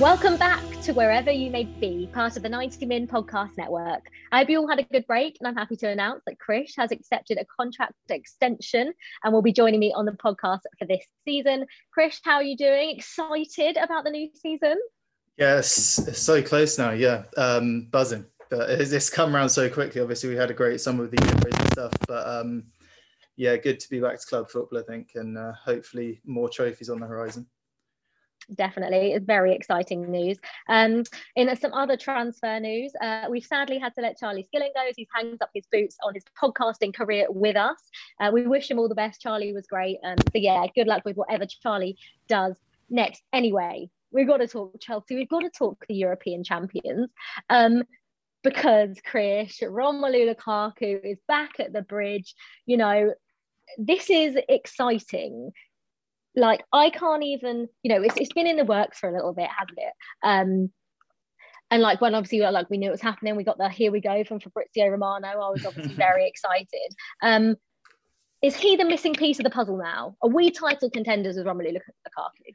Welcome back to wherever you may be, part of the 90 Min Podcast Network. I hope you all had a good break, and I'm happy to announce that Krish has accepted a contract extension and will be joining me on the podcast for this season. Krish, how are you doing? Excited about the new season? Yes, it's so close now. Yeah, um, buzzing. But it's come around so quickly. Obviously, we had a great summer with the Euros and stuff, but um, yeah, good to be back to club football, I think, and uh, hopefully more trophies on the horizon definitely it's very exciting news. Um in some other transfer news uh, we've sadly had to let charlie skilling go as he hangs up his boots on his podcasting career with us. Uh, we wish him all the best. Charlie was great. Um, so yeah good luck with whatever charlie does next. Anyway we've got to talk chelsea we've got to talk the european champions. Um because Krish Romelu Lukaku is back at the bridge. You know this is exciting like I can't even, you know, it's, it's been in the works for a little bit, hasn't it? Um, and like when obviously like we knew it was happening, we got the here we go from Fabrizio Romano. I was obviously very excited. Um, is he the missing piece of the puzzle now? Are we title contenders with Romelu Lukaku?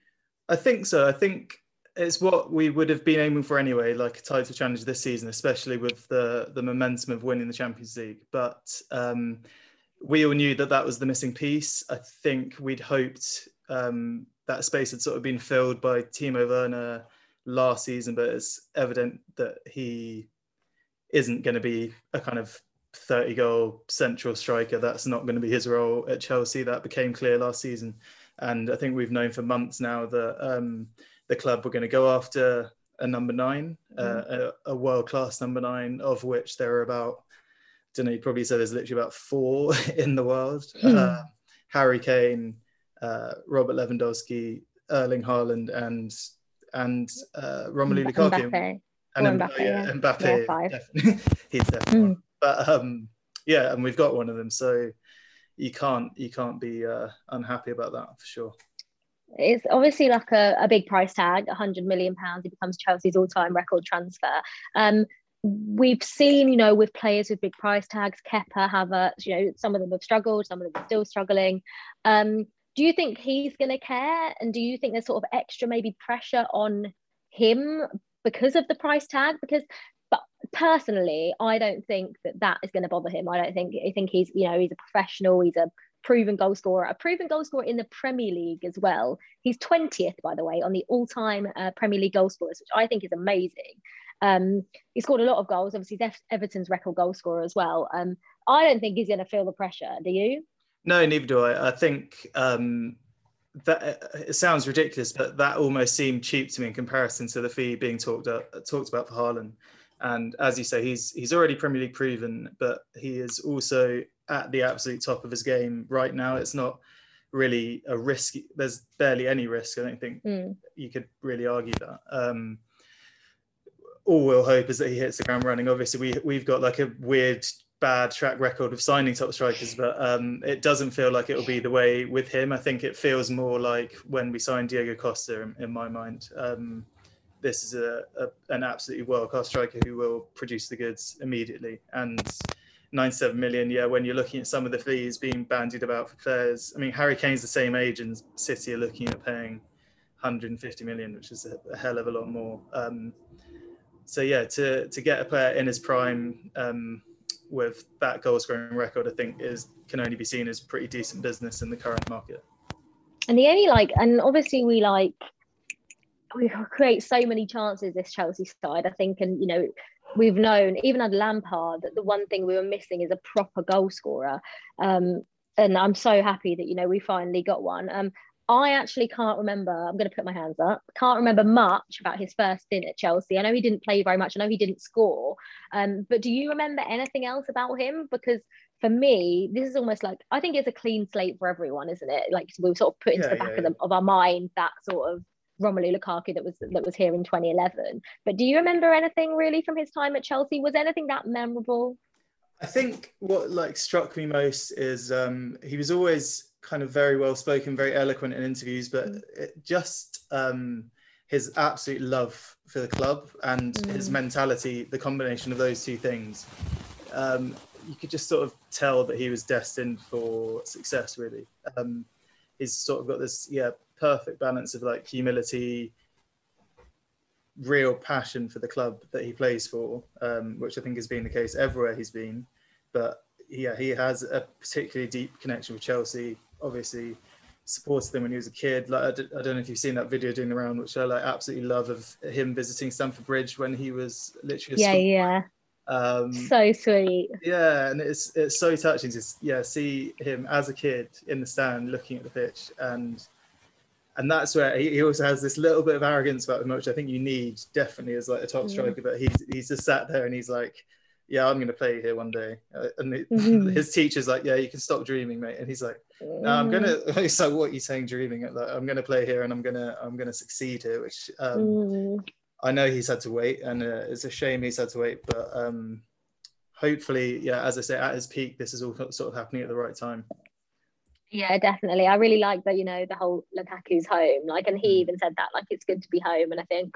I think so. I think it's what we would have been aiming for anyway, like a title challenge this season, especially with the the momentum of winning the Champions League. But um, we all knew that that was the missing piece. I think we'd hoped um, that space had sort of been filled by Timo Werner last season, but it's evident that he isn't going to be a kind of 30 goal central striker. That's not going to be his role at Chelsea. That became clear last season. And I think we've known for months now that um, the club were going to go after a number nine, mm. uh, a, a world class number nine, of which there are about, I don't know, you probably said there's literally about four in the world. Mm. Uh, Harry Kane, uh, Robert Lewandowski, Erling Haaland, and and uh, Romelu Lukaku. Mbappe. And Mbappe, yeah, Mbappe yeah, definitely. he's definitely mm. But um, yeah, and we've got one of them, so you can't you can't be uh, unhappy about that for sure. It's obviously like a, a big price tag, 100 million pounds. He becomes Chelsea's all-time record transfer. Um, we've seen, you know, with players with big price tags, Kepa, Havertz, you know, some of them have struggled, some of them are still struggling. Um, do you think he's going to care? And do you think there's sort of extra maybe pressure on him because of the price tag? Because but personally i don't think that that is going to bother him. I don't think i think he's you know he's a professional he's a proven goal scorer a proven goal scorer in the premier league as well. He's 20th by the way on the all-time uh, premier league goal scorers which i think is amazing. Um, he scored a lot of goals. Obviously he's everton's record goal scorer as well. Um, i don't think he's going to feel the pressure do you no, neither do I. I think um, that it sounds ridiculous, but that almost seemed cheap to me in comparison to the fee being talked up, talked about for Haaland. And as you say, he's he's already Premier League proven, but he is also at the absolute top of his game right now. It's not really a risk. There's barely any risk. I don't think mm. you could really argue that. Um, all we'll hope is that he hits the ground running. Obviously, we we've got like a weird bad track record of signing top strikers, but um, it doesn't feel like it will be the way with him. I think it feels more like when we signed Diego Costa, in, in my mind. Um, this is a, a an absolutely world class striker who will produce the goods immediately. And 97 million, yeah, when you're looking at some of the fees being bandied about for players, I mean, Harry Kane's the same age, and City are looking at paying 150 million, which is a, a hell of a lot more. Um, so yeah, to to get a player in his prime, um, with that goal scoring record, I think is can only be seen as pretty decent business in the current market. And the only like, and obviously we like we create so many chances this Chelsea side, I think, and you know we've known even under Lampard that the one thing we were missing is a proper goal scorer. Um, and I'm so happy that you know we finally got one. Um, I actually can't remember. I'm going to put my hands up. Can't remember much about his first stint at Chelsea. I know he didn't play very much. I know he didn't score. Um, but do you remember anything else about him? Because for me, this is almost like I think it's a clean slate for everyone, isn't it? Like we sort of put into yeah, the back yeah, of, the, of our mind that sort of Romelu Lukaku that was that was here in 2011. But do you remember anything really from his time at Chelsea? Was anything that memorable? I think what like struck me most is um, he was always kind of very well spoken, very eloquent in interviews, but mm. just um, his absolute love for the club and mm. his mentality, the combination of those two things, um, you could just sort of tell that he was destined for success. Really, um, he's sort of got this yeah perfect balance of like humility, real passion for the club that he plays for, um, which I think has been the case everywhere he's been. But yeah, he has a particularly deep connection with Chelsea. Obviously, supported them when he was a kid. Like I d- I don't know if you've seen that video doing the round, which I like absolutely love of him visiting Stamford Bridge when he was literally. yeah, yeah. Um, so sweet. Yeah, and it's it's so touching to yeah see him as a kid in the stand looking at the pitch and and that's where he, he also has this little bit of arrogance about him, which I think you need definitely as like a top striker. Yeah. But he's he's just sat there and he's like, "Yeah, I'm going to play here one day." Uh, and it, mm-hmm. his teacher's like, "Yeah, you can stop dreaming, mate." And he's like, "No, I'm gonna." Mm. He's like, "What are you saying, dreaming?" Like, I'm going to play here and I'm gonna I'm gonna succeed here, which um, mm. I know he's had to wait, and uh, it's a shame he's had to wait, but. um hopefully, yeah, as I say, at his peak, this is all sort of happening at the right time. Yeah, definitely. I really like that, you know, the whole Lukaku's home. Like, and he mm. even said that, like, it's good to be home. And I think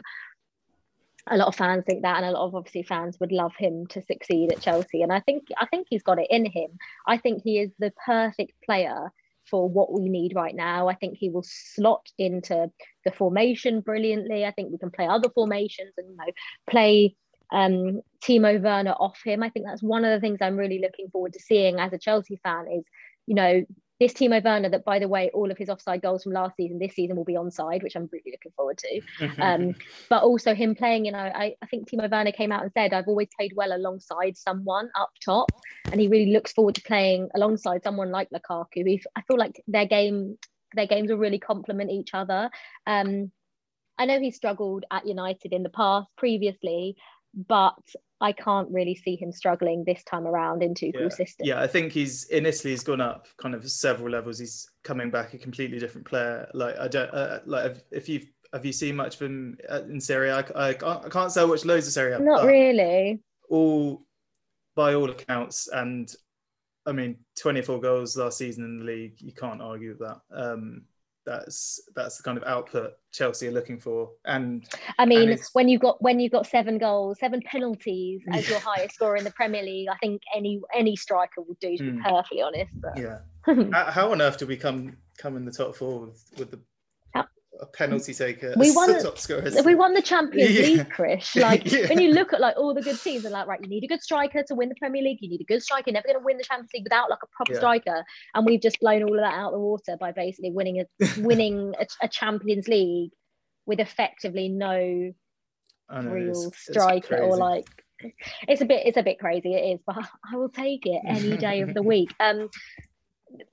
a lot of fans think that, and a lot of obviously fans would love him to succeed at Chelsea. And I think I think he's got it in him. I think he is the perfect player for what we need right now. I think he will slot into the formation brilliantly. I think we can play other formations and you know play um, Timo Werner off him. I think that's one of the things I'm really looking forward to seeing as a Chelsea fan is, you know, this Timo Werner that, by the way, all of his offside goals from last season, this season will be onside, which I'm really looking forward to. Um, but also him playing, you know, I, I think Timo Werner came out and said, I've always played well alongside someone up top. And he really looks forward to playing alongside someone like Lukaku. I feel like their game, their games will really complement each other. Um, I know he struggled at United in the past previously, but I can't really see him struggling this time around in Tuchel's yeah. system. Yeah, I think he's in Italy. He's gone up kind of several levels. He's coming back a completely different player. Like I don't uh, like if you've have you seen much of him in Serie A? I, I, can't, I can't say I watched loads of Serie A. Not really. All by all accounts, and I mean, 24 goals last season in the league. You can't argue with that. Um, that's that's the kind of output Chelsea are looking for. And I mean, and when you've got when you've got seven goals, seven penalties as your highest score in the Premier League, I think any any striker would do. To be mm. perfectly honest. But. Yeah. how, on earth do we come come in the top four with, with the a penalty taker. We won. The, we won the Champions yeah. League, Chris. Like yeah. when you look at like all the good teams, and like right, you need a good striker to win the Premier League. You need a good striker. You're never going to win the Champions League without like a proper yeah. striker. And we've just blown all of that out of the water by basically winning a winning a, a Champions League with effectively no know, real it's, striker it's or like it's a bit it's a bit crazy it is but i will take it any day of the week um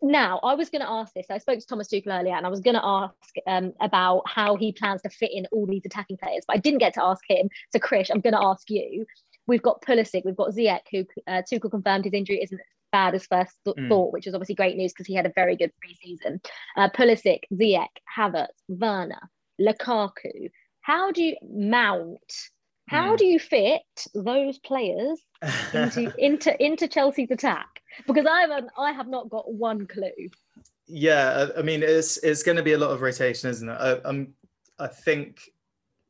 now I was going to ask this. I spoke to Thomas Tuchel earlier, and I was going to ask um, about how he plans to fit in all these attacking players, but I didn't get to ask him. So, Chris, I'm going to ask you. We've got Pulisic, we've got Ziyech, who uh, Tuchel confirmed his injury isn't as bad as first th- mm. thought, which is obviously great news because he had a very good preseason. Uh, Pulisic, Ziyech, Havertz, Werner, Lukaku. How do you mount? How mm. do you fit those players into into into Chelsea's attack? because I haven't, I have not got one clue. Yeah, I mean, it's it's going to be a lot of rotation, isn't it? I, I'm, I think,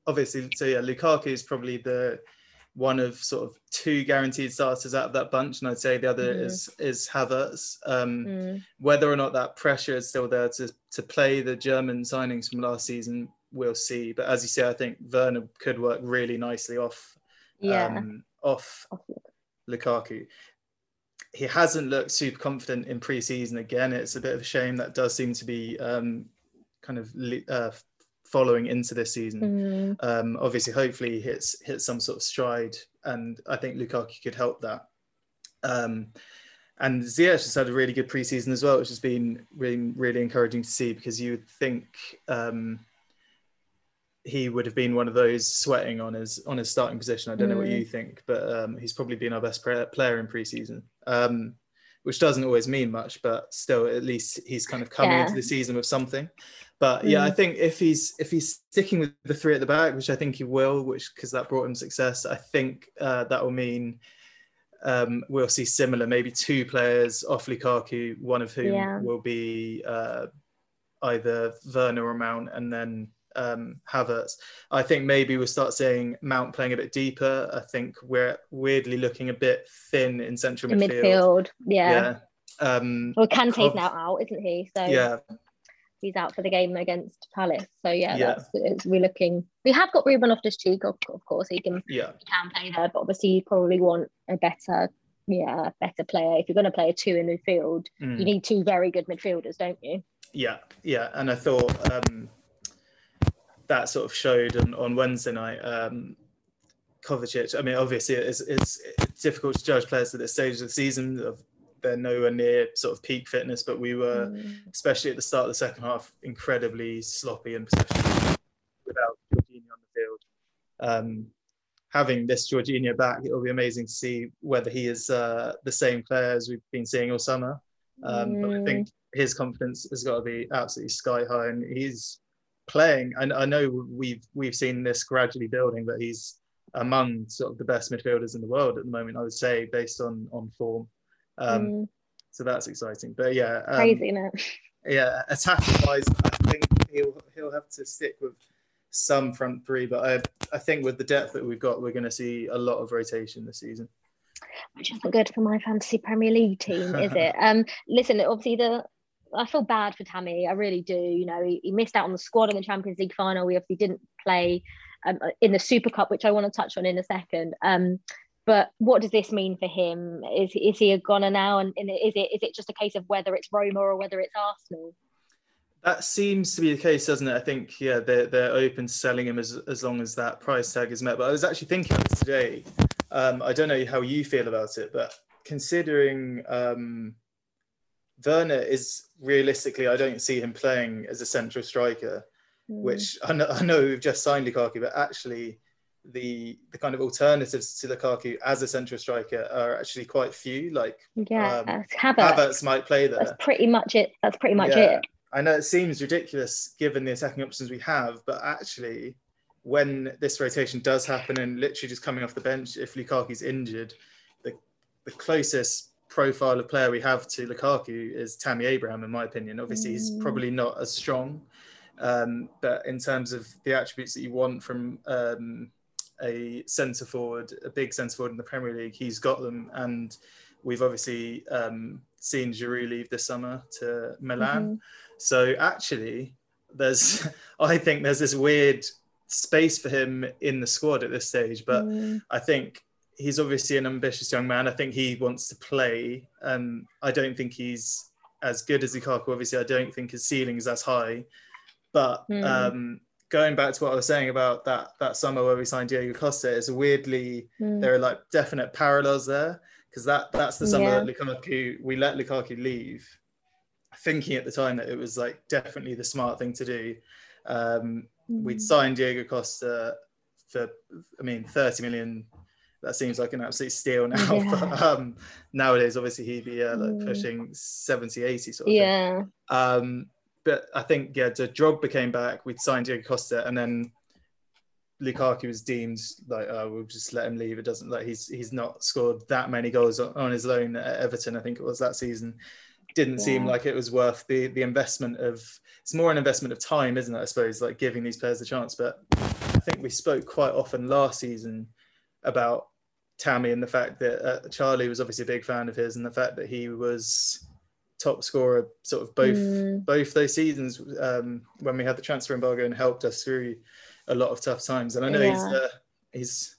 obviously, so yeah, Lukaku is probably the one of sort of two guaranteed starters out of that bunch, and I'd say the other mm. is is Havertz. Um, mm. Whether or not that pressure is still there to to play the German signings from last season, we'll see. But as you say, I think Werner could work really nicely off, yeah. um, off Lukaku he hasn't looked super confident in pre-season again. It's a bit of a shame. That does seem to be um, kind of uh, following into this season. Mm. Um, obviously, hopefully, he hits hits some sort of stride, and I think Lukaku could help that. Um, and Ziyech has had a really good preseason as well, which has been really really encouraging to see because you would think um, he would have been one of those sweating on his on his starting position. I don't mm. know what you mm. think, but um, he's probably been our best player in preseason, um, which doesn't always mean much, but still, at least he's kind of coming yeah. into the season with something. But mm. yeah, I think if he's if he's sticking with the three at the back, which I think he will, which because that brought him success, I think uh, that will mean um, we'll see similar, maybe two players off Lukaku, one of whom yeah. will be uh, either Werner or Mount, and then um, Havertz. I think maybe we'll start seeing Mount playing a bit deeper. I think we're weirdly looking a bit thin in central in midfield. midfield. Yeah. yeah. Um, well, Kante's now out, isn't he? So yeah. he's out for the game against Palace. So yeah, yeah. that's it's, we're looking. We have got Ruben off Loftus Cheek, of, of course. He can yeah he can play there, but obviously you probably want a better yeah better player. If you're going to play a two in midfield, mm. you need two very good midfielders, don't you? Yeah, yeah, and I thought um, that sort of showed on, on Wednesday night. Um, Kovacic. I mean, obviously, it's, it's, it's difficult to judge players at this stage of the season. Of they're nowhere near sort of peak fitness, but we were, mm. especially at the start of the second half, incredibly sloppy in possession without Jorginho on the field. Um, having this Jorginho back, it'll be amazing to see whether he is uh, the same player as we've been seeing all summer. Um, mm. But I think mm. his confidence has got to be absolutely sky high, and he's playing. And I know we've we've seen this gradually building, but he's among sort of the best midfielders in the world at the moment. I would say, based on on form. Um, mm. So that's exciting. But yeah, um, crazy, isn't it? Yeah, attacking wise, I think he'll he'll have to stick with some front three, but I I think with the depth that we've got, we're going to see a lot of rotation this season. Which isn't good for my fantasy Premier League team, is it? um, listen, obviously the I feel bad for Tammy. I really do. You know, he, he, missed out on the squad in the Champions League final. We obviously didn't play um, in the Super Cup, which I want to touch on in a second. Um, but what does this mean for him? Is is he a goner now? And, and is it is it just a case of whether it's Roma or whether it's Arsenal? That seems to be the case, doesn't it? I think yeah, they're they're open to selling him as as long as that price tag is met. But I was actually thinking this today. Um, I don't know how you feel about it, but considering um, Werner is realistically, I don't see him playing as a central striker mm. which I know, I know we've just signed Lukaku, but actually the the kind of alternatives to Lukaku as a central striker are actually quite few. Like yeah, um, Havertz. Havertz might play there. That's pretty much it. That's pretty much yeah. it. I know it seems ridiculous given the attacking options we have, but actually, when this rotation does happen and literally just coming off the bench, if Lukaku's injured, the the closest profile of player we have to Lukaku is Tammy Abraham, in my opinion. Obviously, mm. he's probably not as strong um, but in terms of the attributes that you want from um, a centre forward, a big centre forward in the Premier League, he's got them. And we've obviously um, seen Giroud leave this summer to Milan. Mm-hmm. So actually, there's, I think there's this weird space for him in the squad at this stage. But mm. I think he's obviously an ambitious young man. I think he wants to play. Um, I don't think he's as good as Lukaku. Obviously, I don't think his ceiling is as high. But mm. um, going back to what I was saying about that that summer where we signed Diego Costa, is weirdly mm. there are like definite parallels there because that that's the summer yeah. that Lukaku we let Lukaku leave, thinking at the time that it was like definitely the smart thing to do. Um, mm. We'd signed Diego Costa for I mean 30 million. That seems like an absolute steal now. Yeah. But um, nowadays, obviously, he'd be uh, like hmm. pushing 70, 80 sort of yeah. thing. Um, but I think yeah, the Drogba came back. We'd signed Diego Costa, and then Lukaku was deemed like oh, we'll just let him leave. It doesn't like he's he's not scored that many goals on, on his loan at Everton. I think it was that season. Didn't yeah. seem like it was worth the the investment of. It's more an investment of time, isn't it? I suppose like giving these players a chance. But I think we spoke quite often last season about Tammy and the fact that uh, Charlie was obviously a big fan of his, and the fact that he was top scorer sort of both mm. both those seasons um, when we had the transfer embargo and helped us through a lot of tough times. And I know yeah. he's uh, he's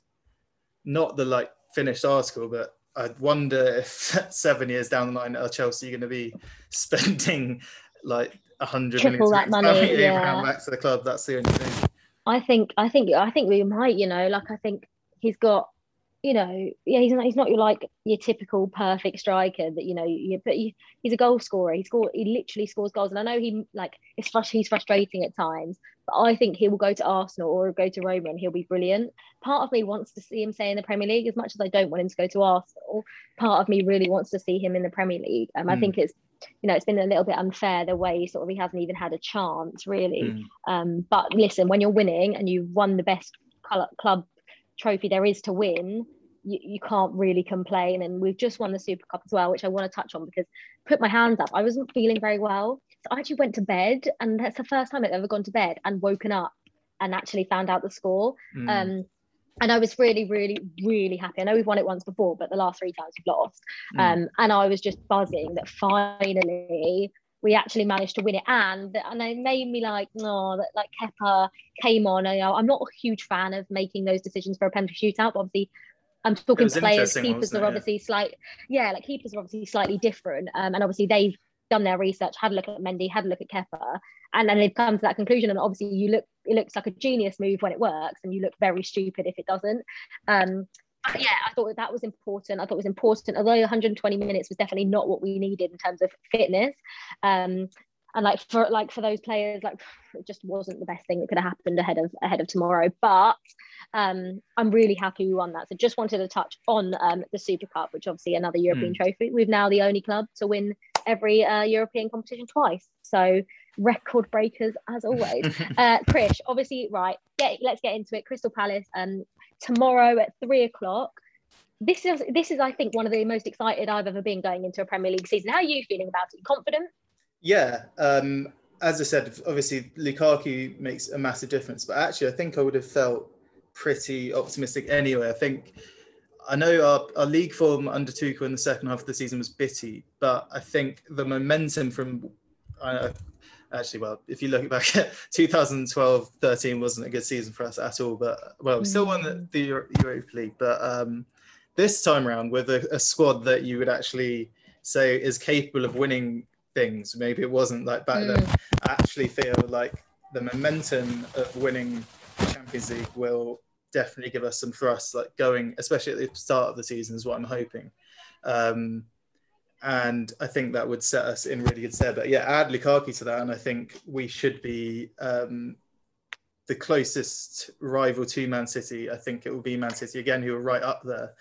not the like finished article, but I wonder if seven years down the line are Chelsea you're going to be spending like a hundred million that money yeah. back to the club. That's the only thing. I think I think I think we might. You know, like I think he's got you know, yeah, he's not he's not your like your typical perfect striker that you know, you, but he, he's a goal scorer. He score he literally scores goals, and I know he like it's he's frustrating at times, but I think he will go to Arsenal or go to Roma and he'll be brilliant. Part of me wants to see him stay in the Premier League as much as I don't want him to go to Arsenal. Part of me really wants to see him in the Premier League. Um, mm. I hmm. think it's you know it's been a little bit unfair the way sort of he hasn't even had a chance really. Mm. Um, but listen, when you're winning and you've won the best club trophy there is to win, you, you can't really complain. And we've just won the Super Cup as well, which I want to touch on because put my hands up. I wasn't feeling very well. So I actually went to bed, and that's the first time I've ever gone to bed and woken up and actually found out the score. Mm. Um, and I was really, really, really happy. I know we've won it once before, but the last three times we've lost. Mm. Um, and I was just buzzing that finally we actually managed to win it, and and it made me like, no, that like Kepa came on. You know, I'm not a huge fan of making those decisions for a penalty shootout. But obviously, I'm talking players. Keepers are obviously yeah. slight, yeah, like keepers are obviously slightly different, um, and obviously they've done their research, had a look at Mendy, had a look at Kepa, and then they've come to that conclusion. And obviously, you look, it looks like a genius move when it works, and you look very stupid if it doesn't. Um, yeah, I thought that was important. I thought it was important, although 120 minutes was definitely not what we needed in terms of fitness. Um, and like for like for those players, like it just wasn't the best thing that could have happened ahead of ahead of tomorrow. But um, I'm really happy we won that. So just wanted to touch on um, the Super Cup, which obviously another European mm. trophy. We've now the only club to win every uh, European competition twice. So record breakers as always. uh, Krish, obviously, right? Get, let's get into it. Crystal Palace um, tomorrow at three o'clock. This is this is I think one of the most excited I've ever been going into a Premier League season. How are you feeling about it? Confident? Yeah. Um, as I said, obviously Lukaku makes a massive difference, but actually I think I would have felt pretty optimistic anyway. I think I know our, our league form under Tuchel in the second half of the season was bitty, but I think the momentum from uh, actually, well, if you look back at 2012 13 wasn't a good season for us at all, but well, we still won the, the Europa League. But um, this time around, with a, a, squad that you would actually say is capable of winning things, maybe it wasn't like back mm. then, I actually feel like the momentum of winning Champions League will definitely give us some thrust, like going, especially at the start of the season, is what I'm hoping. Um, and I think that would set us in really good stead. But yeah, add Lukaku to that, and I think we should be um, the closest rival to Man City. I think it will be Man City again, who are right up there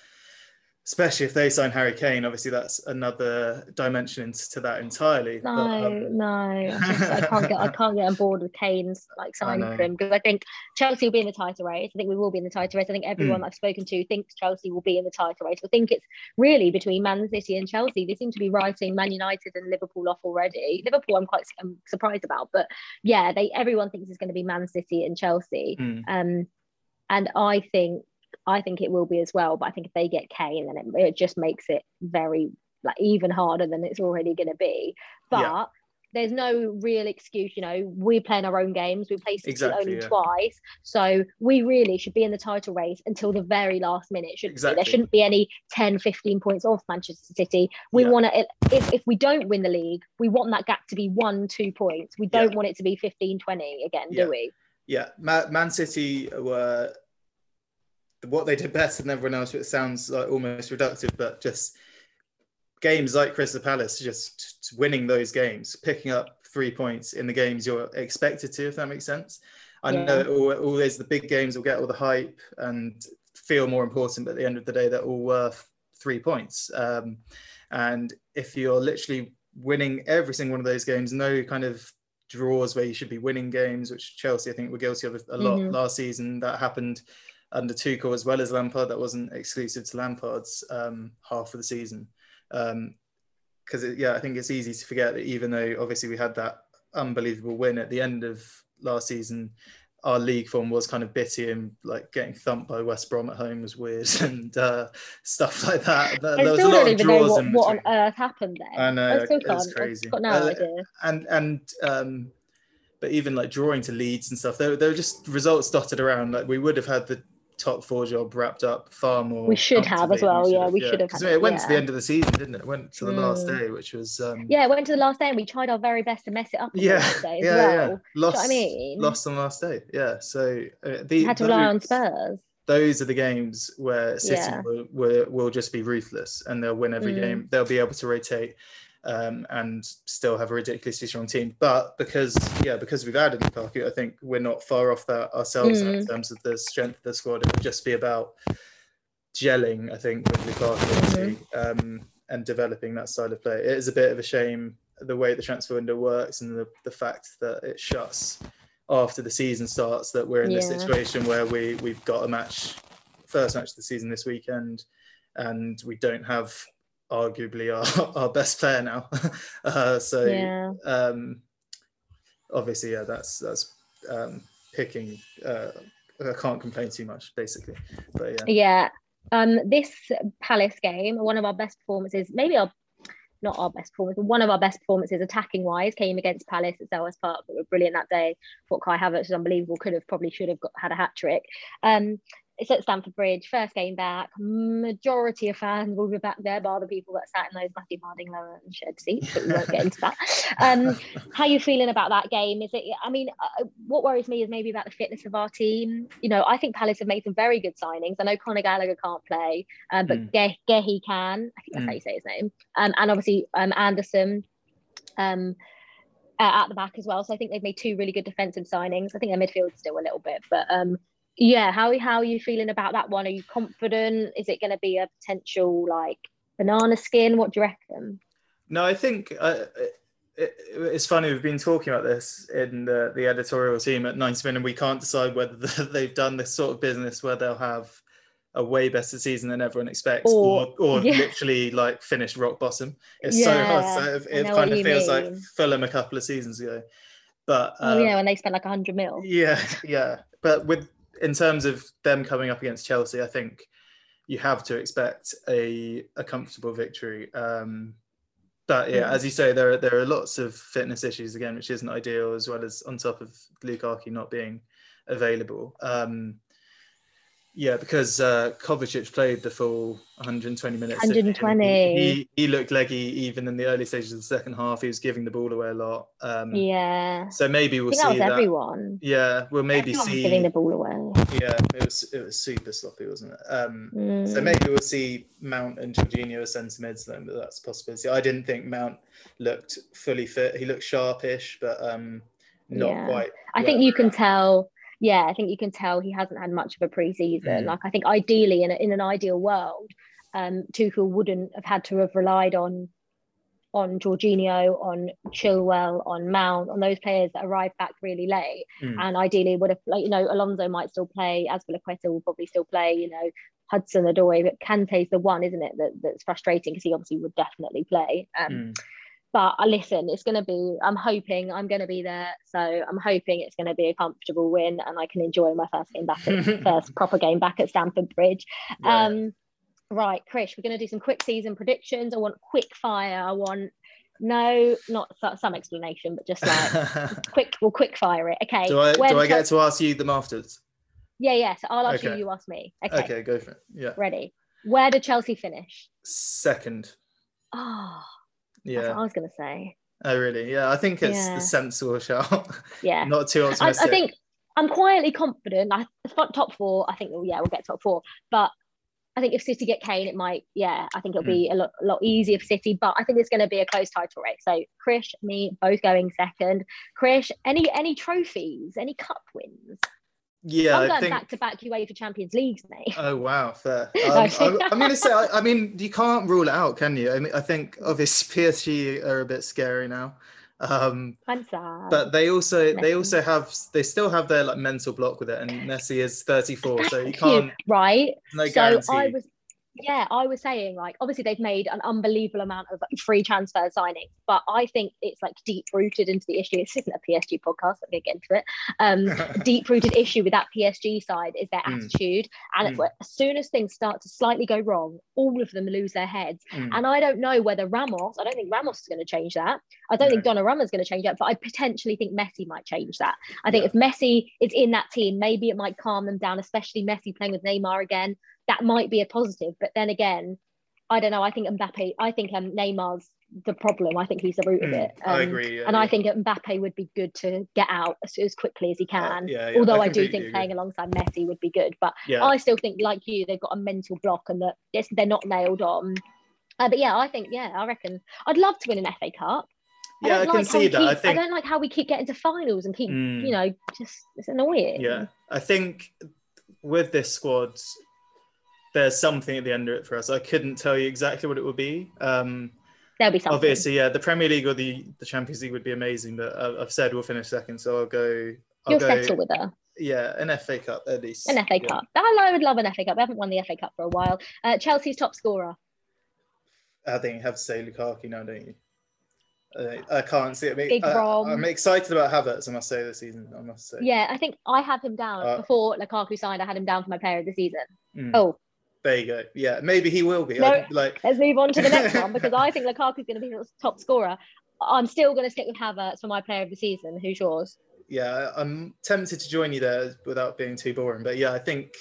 especially if they sign Harry Kane. Obviously, that's another dimension to that entirely. No, but, um... no, I, can't get I can't get on board with Kane's like signing for him because I think Chelsea will be in the title race. I think we will be in the title race. I think everyone mm. I've spoken to thinks Chelsea will be in the title race. I think it's really between Man City and Chelsea. They seem to be writing Man United and Liverpool off already. Liverpool, I'm quite I'm surprised about, but yeah, they everyone thinks it's going to be Man City and Chelsea. Mm. Um, and I think I think it will be as well. But I think if they get Kane, then it, it just makes it very like even harder than it's already going to be. But yeah. there's no real excuse. You know, we play in our own games. We play City exactly, only yeah. twice, so we really should be in the title race until the very last minute. Should exactly. there shouldn't be any 10, 15 points off Manchester City. We yeah. want to if if we don't win the league, we want that gap to be one, two points. We don't want it to be 15, 20 again, do we? Yeah, Man City were what they did better than everyone else. It sounds like almost reductive, but just games like Crystal Palace, just winning those games, picking up three points in the games you're expected to, if that makes sense. I yeah. know all, always the big games will get all the hype and feel more important, but at the end of the day, they're all worth three points. Um, and if you're literally winning every single one of those games, no kind of draws where you should be winning games, which Chelsea I think were guilty of a lot mm-hmm. last season. That happened under Tuchel as well as Lampard. That wasn't exclusive to Lampard's um, half of the season. Because um, yeah, I think it's easy to forget that even though obviously we had that unbelievable win at the end of last season, our league form was kind of bitty and like getting thumped by West Brom at home was weird and uh, stuff like that. There, there was a lot of draws. What, what, on earth happened there? I know I still crazy. Got no uh, idea. And and um, but even like drawing to Leeds and stuff, there, there were just results dotted around. Like we would have had the top four job wrapped up far more. We should have as well. Yeah, we yeah. should have. Had, it went yeah. to the end of the season, didn't it? It went to the mm. last day, which was. Um, yeah, it went to the last day, and we tried our very best to mess it up. yeah, yeah, well. yeah. Lost. I mean, lost on the last day. Yeah, so uh, the had to rely on Spurs. Those are the games where City yeah. will, will, will, just be ruthless and they'll win every mm. game. They'll be able to rotate um, and still have a ridiculously strong team. But because yeah, because we've added Lukaku, I think we're not far off that ourselves mm. in terms of the strength of the squad. It would just be about gelling, I think, with Lukaku mm-hmm. um, and developing that style of play. It is a bit of a shame the way the transfer window works and the, the fact that it shuts after the season starts that we're in yeah. this situation where we we've got a match first match of the season this weekend and we don't have arguably our, our best player now. uh, so yeah. um, obviously, yeah, that's that's um, picking. Uh, I can't complain too much, basically. But yeah. Yeah. Um, this Palace game, one of our best performances, maybe our not our best performance, but one of our best performances attacking wise came against Palace at Selhurst Park. But were brilliant that day. Thought Kai Havertz was unbelievable. Could have probably should have got, had a hat trick. Um, it's at Stamford Bridge, first game back. Majority of fans will be back there, bar the people that sat in those Matthew Harding lower and shed seats, but we won't get into that. Um, how you feeling about that game? Is it? I mean, uh, what worries me is maybe about the fitness of our team. You know, I think Palace have made some very good signings. I know Conor Gallagher can't play, um, but mm. Ge- Gehi can. I think that's mm. how you say his name. Um, and obviously um, Andersen. Um, uh, at the back as well. So I think they've made two really good defensive signings. I think their midfield's still a little bit, but um, yeah how, how are you feeling about that one? Are you confident? Is it going to be a potential like banana skin? What do you reckon? No i think uh, it, it's funny we've been talking about this in the, the editorial team at 90 minutes and we can't decide whether they've done this sort of business where they'll have a way better season than everyone expects or, or, or yeah. literally like finish rock bottom. It's yeah, so hard so it, kind of feels mean. like fulham a couple of seasons ago. But um, oh yeah um, when they spent like 100 mil. Yeah yeah. But with in terms of them coming up against Chelsea, I think you have to expect a, a comfortable victory. Um, but yeah, as you say, there are, there are lots of fitness issues again, which isn't ideal, as well as on top of Lukaku not being available. Um, yeah, because uh, Kovacic played the full 120 minutes. 120. He, he, looked leggy even in the early stages of the second half. He was giving the ball away a lot. Um, yeah. So maybe we'll see that. Was that. everyone. Yeah, we'll maybe everyone see giving the ball away. Yeah, it was it was super sloppy, wasn't it? Um, mm. So maybe we'll see Mount and Jorginho as centre mids then, but that's a possibility. I didn't think Mount looked fully fit. He looked sharpish, but um, not yeah. quite. I think you can tell yeah, I think you can tell he hasn't had much of a preseason. Mm. Like I think ideally in, a, in an ideal world, um, Tuchel wouldn't have had to have relied on on Jorginho, on Chilwell, on Mount, on those players that arrived back really late. Mm. And ideally would have like, you know, Alonso might still play, Azpilicueta will probably still play, you know, Hudson Odoi, but Kante's the one, isn't it, that, that's frustrating because he obviously would definitely play. Um, mm but uh, listen, it's going to be, I'm hoping I'm going to be there. So I'm hoping it's going to be a comfortable win and I can enjoy my first game back, at, first proper game back at Stamford Bridge. Yeah. Um, right, Chris, we're going to do some quick season predictions. I want quick fire. I want no, not some explanation, but just like quick, we'll quick fire it. Okay. Do I, do I get to ask you them afterwards? Yeah, yes. Yeah, so I'll ask okay. you, you ask me. Okay. Okay, go for it. Yeah. Ready. Where did Chelsea finish? Second. Oh, yeah. That's what I was going to say. Oh, really? Yeah, I think it's yeah. the sensible shout. Yeah. Not too optimistic. I, I, think I'm quietly confident. I top four. I think, well, yeah, we'll get top four. But I think if City get Kane, it might, yeah, I think it'll be mm. a lot, lot easier for City. But I think it's going to be a close title race. So Chris, me, both going second. Chris, any any trophies, any cup wins? Yeah, I'm going think... back to back UEFA Champions Leagues, mate. Oh wow, fair. Um, I'm, I'm going to say, I, I, mean, you can't rule it out, can you? I mean, I think obviously PSG are a bit scary now. Um, but they also they also have they still have their like mental block with it, and Messi is 34, so you can't. Right. No guarantee. I was yeah, I was saying like obviously they've made an unbelievable amount of free transfer signings, but I think it's like deep rooted into the issue. This isn't a PSG podcast. Let me get into it. Um, deep rooted issue with that PSG side is their mm. attitude, and mm. as soon as things start to slightly go wrong, all of them lose their heads. Mm. And I don't know whether Ramos. I don't think Ramos is going to change that. I don't no. think Donnarumma is going to change that, but I potentially think Messi might change that. I think yeah. if Messi is in that team, maybe it might calm them down, especially Messi playing with Neymar again that might be a positive. But then again, I don't know. I think Mbappe, I think um, Neymar's the problem. I think he's the root of mm, it. Um, I agree. Yeah, and yeah. I think Mbappe would be good to get out as, as quickly as he uh, can. Yeah, Although I, I do think agree. playing alongside Messi would be good. But I still think, like you, they've got a mental block and that they're not nailed on. Uh, but yeah, I think, yeah, I reckon I'd love to win an FA Cup. I yeah, I, can see that. Keep, I think I don't like how we keep getting to finals and keep, mm, you know, just it's annoying. Yeah, I think with this squad, there's something at the end of it for us. I couldn't tell you exactly what it would be. Um, There'll be something. Obviously, yeah, the Premier League or the, the Champions League would be amazing, but I've said we'll finish second, so I'll go. I'll You'll go, settle with her. Yeah, an FA Cup at least. An FA yeah. Cup. I would love an FA Cup. We haven't won the FA Cup for a while. Uh, Chelsea's top scorer. I think you have to say Lukaku now, don't you? I can't see it. Big I, am excited about Havertz, I must say, this season. I must say. Yeah, I think I have him down uh, before Lukaku signed. I had him down for my player of the season. Mm. Oh, There you go. Yeah, maybe he will be. No, like Let's move on to the next one because I think Lukaku's going to be the top scorer. I'm still going to stick with Havertz for my player of the season. Who's yours? yeah, I'm tempted to join you there without being too boring. But yeah, I think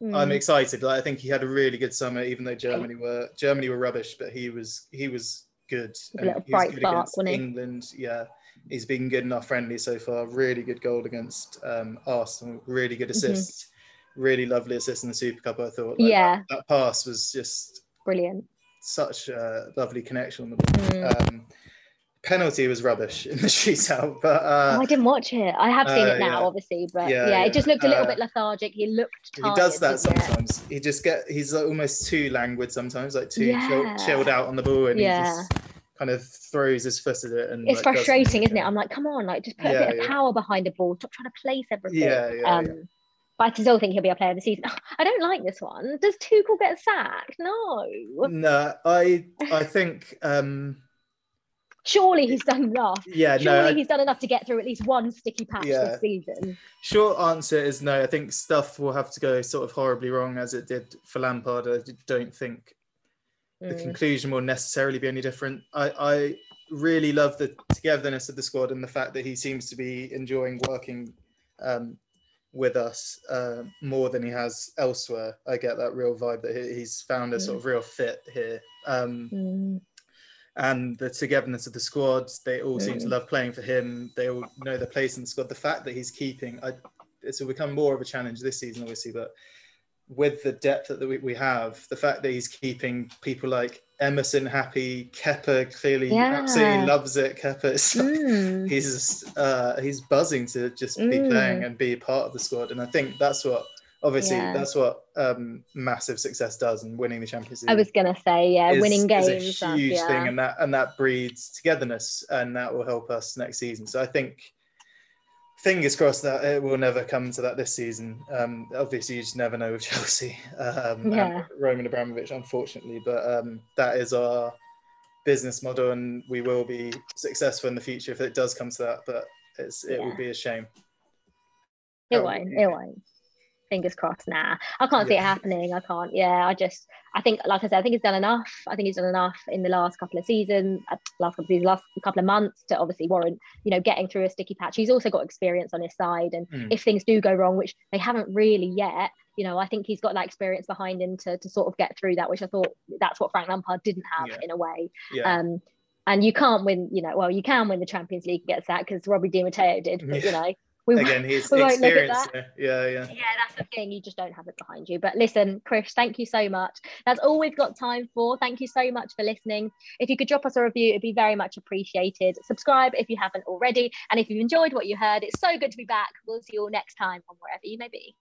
Hmm. I'm excited. Like, I think he had a really good summer, even though Germany were Germany were rubbish, but he was he was good. A little bright spark, against wasn't he? England. Yeah, he's been good enough friendly so far. Really good goal against um, Arsenal. Really good Mm-hmm. assist. Really lovely assist in the Super Cup. I thought. Like, Yeah. that, that pass was just Brilliant. such a lovely connection on the ball. Mm. Um, penalty was rubbish in the shootout, but uh, oh, I didn't watch it. I have seen uh, it now, yeah. obviously, but Yeah, yeah, yeah. it just looked a little Uh, bit lethargic. He looked he tired. does that it? sometimes. He just get he's like almost too languid sometimes, like too chill, chilled out on the ball, and Yeah. he just kind of throws his foot at it. And It's like, frustrating, isn't it? I'm like, come on, like just put a bit of power behind the ball. Stop trying to place everything. Yeah, yeah, um, yeah. But I still think he'll be a player of the season. I don't like this one. Does Tuchel get sacked? No. No, I I think um Surely he's done enough. yeah Surely no. I- he's done enough to get through at least one sticky patch Yeah. this season. short answer is no. I think stuff will have to go sort of horribly wrong as it did for Lampard. I don't think the Mm. conclusion will necessarily be any different. I, I really love the togetherness of the squad and the fact that he seems to be enjoying working um, with us uh, more than he has elsewhere. I get that real vibe that he's found a sort of real fit here. Um, Mm. and the togetherness of the squad, they all seem to Mm. love playing for him. They all know their place in the squad. The fact that he's keeping, I, it's become more of a challenge this season, obviously, but with the depth that we, we have, the fact that he's keeping people like Emerson happy, Kepa clearly Yeah. absolutely loves it. Kepa, is Mm. he's uh, he's buzzing to just be Mm. playing and be part of the squad, and I think that's what obviously Yeah. that's what um, massive success does, and winning the Champions League I was gonna say, yeah, is- winning games. is a huge yeah. thing, and that and that breeds togetherness, and that will help us next season. So I think, fingers crossed that it will never come to that this season. Um, obviously, you just never know with Chelsea, um, Yeah. Roman Abramovich, unfortunately, but um, that is our business model, and we will be successful in the future if it does come to that. But it's it Yeah. would be a shame. It won't. It won't. Fingers crossed. Nah, I can't see it happening. I can't. Yeah, I just. I think, like I said, I think he's done enough. I think he's done enough in the last couple of seasons, uh, last couple of seasons, last couple of months to obviously warrant, you know, getting through a sticky patch. He's also got experience on his side, and Mm. if things do go wrong, which they haven't really yet, you know, I think he's got that experience behind him to to sort of get through that. Which I thought that's what Frank Lampard didn't have Yeah. in a way. Yeah, Um, and you can't win, you know, well, you can win the Champions League against that because Robbie Di Matteo did, but you know, we again, he's we won't look at that. Yeah, yeah. yeah, that's the thing. You just don't have it behind you. But listen, Chris, thank you so much. That's all we've got time for. Thank you so much for listening. If you could drop us a review, it'd be very much appreciated. Subscribe if you haven't already. And if you enjoyed what you heard, it's so good to be back. We'll see you all next time on wherever you may be.